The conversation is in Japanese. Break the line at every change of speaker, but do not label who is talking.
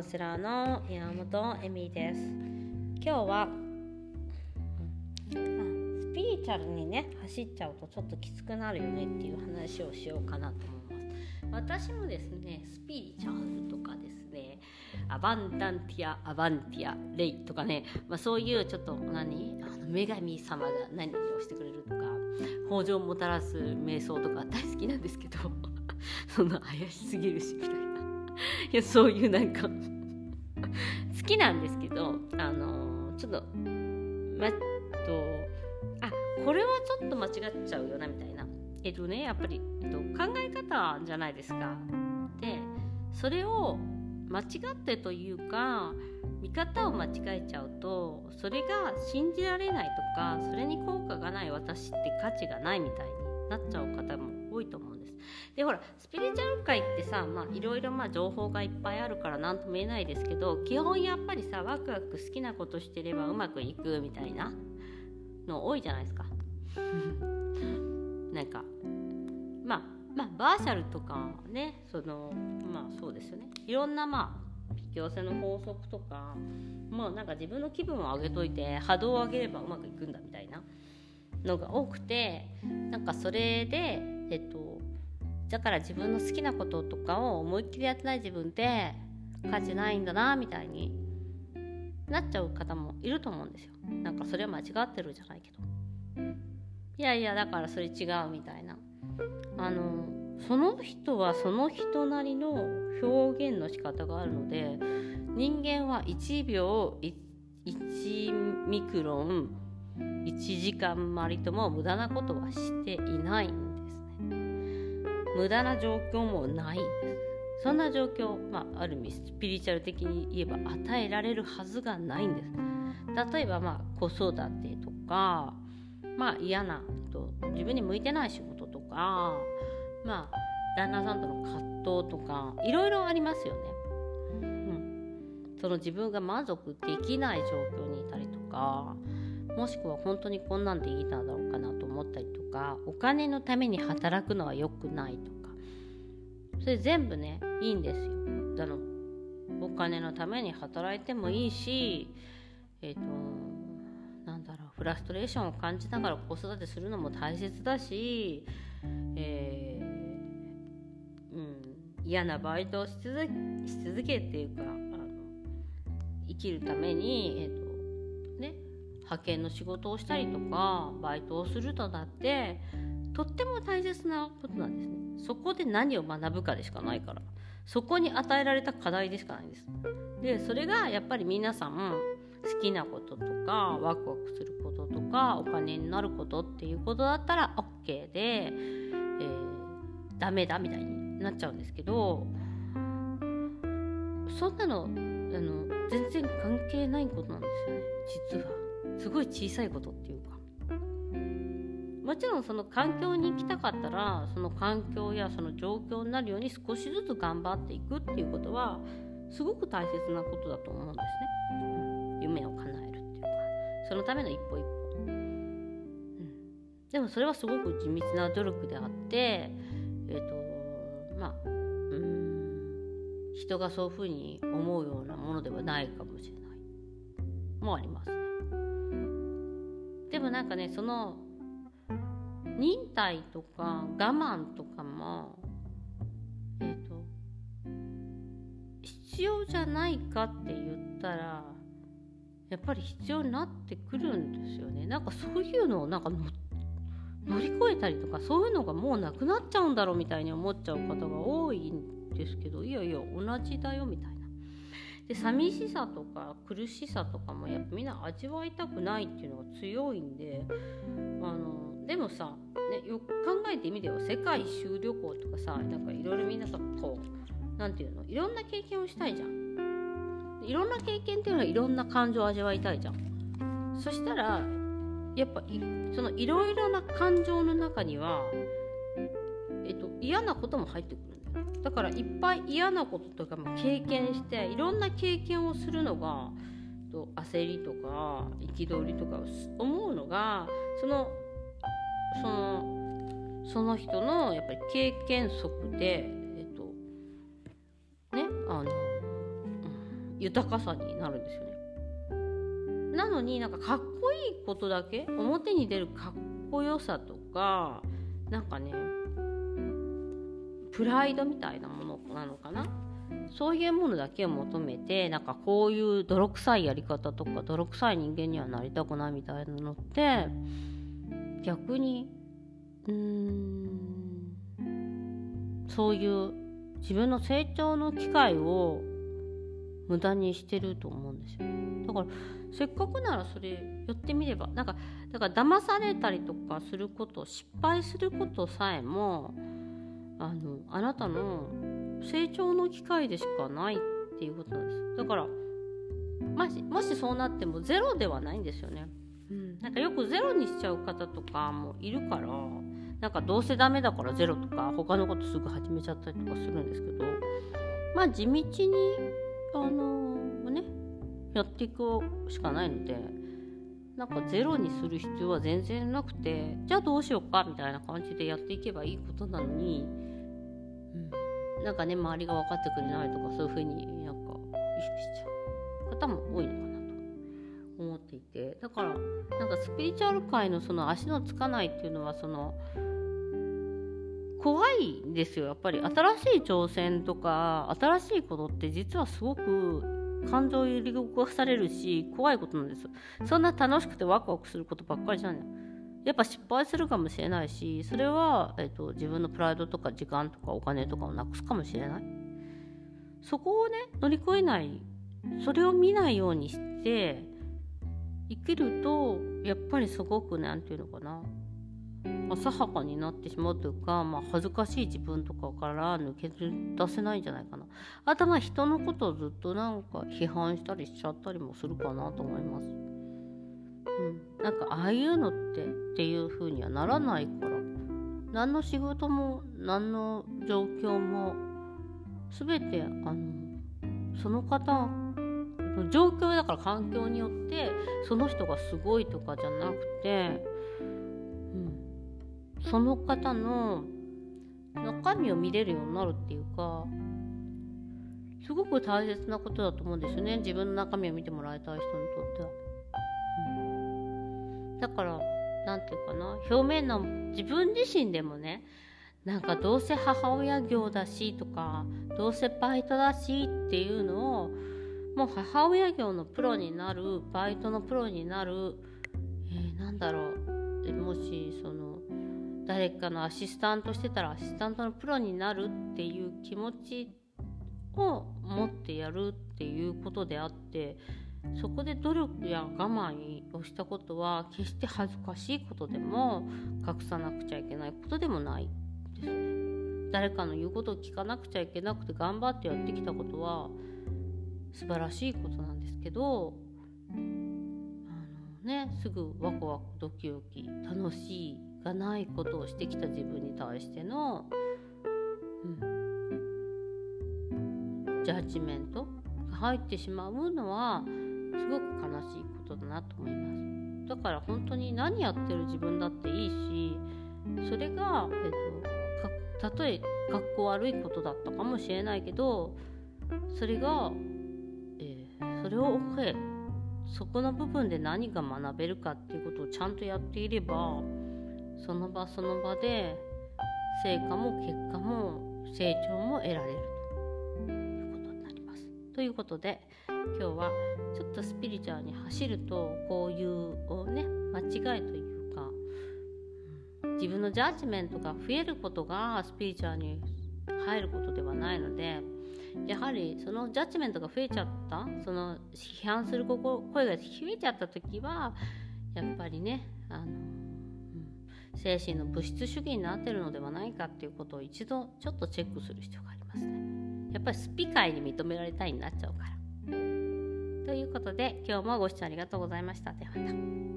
カウンセラーの山本恵美です。今日は、スピリチュアルにね走っちゃうとちょっときつくなるよねっていう話をしようかなと思います。私もですねスピリチュアルとかですねアバンダンティアアバンティアレイとかね、まあ、そういうちょっと何あの女神様が何をしてくれるとか豊穣をもたらす瞑想とか大好きなんですけど そんな怪しすぎるしみたいな。いやそういうなんかきなんですけどあのちょっとまっとあこれはちょっと間違っちゃうよなみたいな。えっとねやっぱり、えっと、考え方じゃないですか。でそれを間違ってというか見方を間違えちゃうとそれが信じられないとかそれに効果がない私って価値がないみたいになっちゃう方も多いと思うでほらスピリチュアル界ってさいろいろ情報がいっぱいあるから何とも言えないですけど基本やっぱりさワクワク好きなことしてればうまくいくみたいなの多いじゃないですか。なんかまあまあバーシャルとかねそのまあそうですよねいろんなまあ引き寄せの法則とかもうなんか自分の気分を上げといて波動を上げればうまくいくんだみたいなのが多くてなんかそれでえっとだから自分の好きなこととかを思いっきりやってない自分って価値ないんだなみたいになっちゃう方もいると思うんですよ。なんかそれは間違ってるじゃないけど。いやいやだからそれ違うみたいな。あのその人はその人なりの表現の仕方があるので人間は1秒1ミクロン1時間まりとも無駄なことはしていないんです無駄な状況もない。そんな状況、まあ、ある意味スピリチュアル的に言えば与えられるはずがないんです。例えば、まあ、子育てとか、まあ、嫌なと自分に向いてない仕事とかまあ旦那さんとの葛藤とかいろいろありますよね、うん、その自分が満足できない状況にいたりとかもしくは本当にこんなんでいいんだろうかなと思ったりとかお金のために働くのは良くないとか。それ全部ねいいんですよ。あのお金のために働いてもいいしえっ、ー、となんだろうフラストレーションを感じながら子育てするのも大切だし、えー、うん、嫌なバイトをし続し続けっていうかあの生きるために、えーと派遣の仕事をしたりとかバイトをするとだってとっても大切なことなんですね。そこで何を学ぶかでしかないから。そこに与えられた課題でしかないんです。でそれがやっぱり皆さん好きなこととかワクワクすることとかお金になることっていうことだったら OK で、えー、ダメだみたいになっちゃうんですけどそんなのあの全然関係ないことなんですよね。実は。すごい小さいことっていうか。もちろんその環境に行きたかったらその環境やその状況になるように少しずつ頑張っていくっていうことはすごく大切なことだと思うんですね、夢を叶えるっていうか。そのための一歩一歩、うん、でもそれはすごく地道な努力であってえっ、ー、とまあうん。人がそういうふうに思うようなものではないかもしれない。もあります。なんかねその忍耐とか我慢とかもえっ、ー、と必要じゃないかって言ったらやっぱり必要になってくるんですよねなんかそういうのをなんか乗り越えたりとかそういうのがもうなくなっちゃうんだろうみたいに思っちゃう方が多いんですけどいやいや同じだよみたいな。で寂しさとか苦しさとかもやっぱみんな味わいたくないっていうのが強いんであのでもさ、ね、よく考えてみれば世界一周旅行とかさなんかいろいろみんなさこう何て言うの？いろんな経験をしたいじゃん。いろんな経験っていうのはいろんな感情を味わいたいじゃん。そしたらやっぱそのいろいろな感情の中にはえっと嫌なことも入ってくるだからいっぱい嫌なこととかも経験していろんな経験をするのが焦りとか憤りとか思うのがそのそのその人のやっぱり経験則でえっとねあの、うん、豊かさになるんですよね。なのになんかかっこいいことだけ表に出るかっこよさとかなんかねプライドみたいなものなのかな？そういうものだけを求めてなんかこういう泥臭いやり方とか泥臭い人間にはなりたくないみたいなのって逆にうーんそういう自分の成長の機会を無駄にしてると思うんですよ。ねだからせっかくならそれやってみればなんかだから騙されたりとかすること失敗することさえもあのあなたの成長の機会でしかないっていうことなんです。だからもしもしそうなってもゼロではないんですよね、うん、なんかよくゼロにしちゃう方とかもいるからなんかどうせダメだからゼロとか他のことすぐ始めちゃったりとかするんですけどまあ地道にあのー、ねやっていくしかないのでなんかゼロにする必要は全然なくてじゃあどうしようかみたいな感じでやっていけばいいことなのに、うん、なんかね周りが分かってくれないとかそういうふうになんか意識しちゃう方も多いのかなと思っていて。だからなんかスピリチュアル界のその足のつかないっていうのはその怖いんですよ。やっぱり新しい挑戦とか新しいことって実はすごく感情を揺り動かされるし怖いことなんです。そんな楽しくてワクワクすることばっかりじゃんやっぱ失敗するかもしれないしそれは、えーと、自分のプライドとか時間とかお金とかをなくすかもしれない。そこをね乗り越えないそれを見ないようにして生きるとやっぱりすごく何て言うのかな。浅はかになってしまうというか、まあ、恥ずかしい自分とかから抜け出せないんじゃないかな。あとまあ人のことをずっとなんか批判したりしちゃったりもするかなと思います。うん。なんかああいうのってっていう風にはならないから。何の仕事も何の状況も全てあのその方の状況だから環境によってその人がすごいとかじゃなくてうん。その方の中身を見れるようになるっていうかすごく大切なことだと思うんですよね。自分の中身を見てもらいたい人にとっては。だから何て言うかな表面の自分自身でもねなんかどうせ母親業だしとかどうせバイトだしっていうのをもう母親業のプロになるバイトのプロになる、えー、なんだろうもしその誰かのアシスタントしてたらアシスタントのプロになるっていう気持ちを持ってやるっていうことであってそこで努力や我慢をしたことは決して恥ずかしいことでも隠さなくちゃいけないことでもないですね。誰かの言うことを聞かなくちゃいけなくて頑張ってやってきたことは素晴らしいことなんですけどあのねすぐワクワクドキドキ楽しいがないことをしてきた自分に対しての、うん、ジャッジメントが入ってしまうのはすごく悲しいことだなと思います。だから本当に何やってる自分だっていいしそれが、えっと、たとえ学校悪いことだったかもしれないけどそれが、えー、それを OK そこの部分で何が学べるかっていうことをちゃんとやっていればその場その場で成果も結果も成長も得られる。ということで今日はちょっとスピリチュアルに走るとこういうね間違いというか、自分のジャッジメントが増えることがスピリチュアルに入ることではないのでやはりそのジャッジメントが増えちゃったその批判する声が増えちゃった時はやっぱりねあの精神の物質主義になってるのではないかっていうことを一度ちょっとチェックする必要がありますね。やっぱりスピ界に認められたいになっちゃうから。ということで今日もご視聴ありがとうございました。ではまた。